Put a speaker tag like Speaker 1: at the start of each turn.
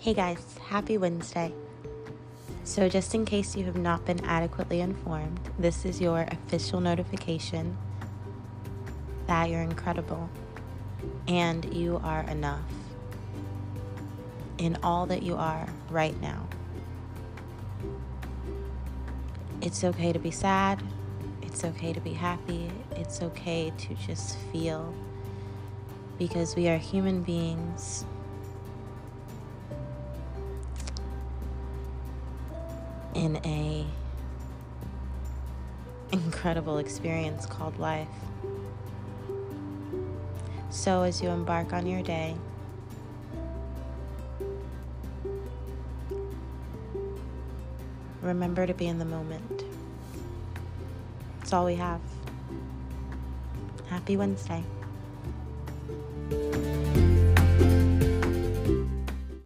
Speaker 1: Hey guys, happy Wednesday. So, just in case you have not been adequately informed, this is your official notification that you're incredible and you are enough in all that you are right now. It's okay to be sad, it's okay to be happy, it's okay to just feel because we are human beings in a incredible experience called life. So as you embark on your day, remember to be in the moment. It's all we have. Happy Wednesday.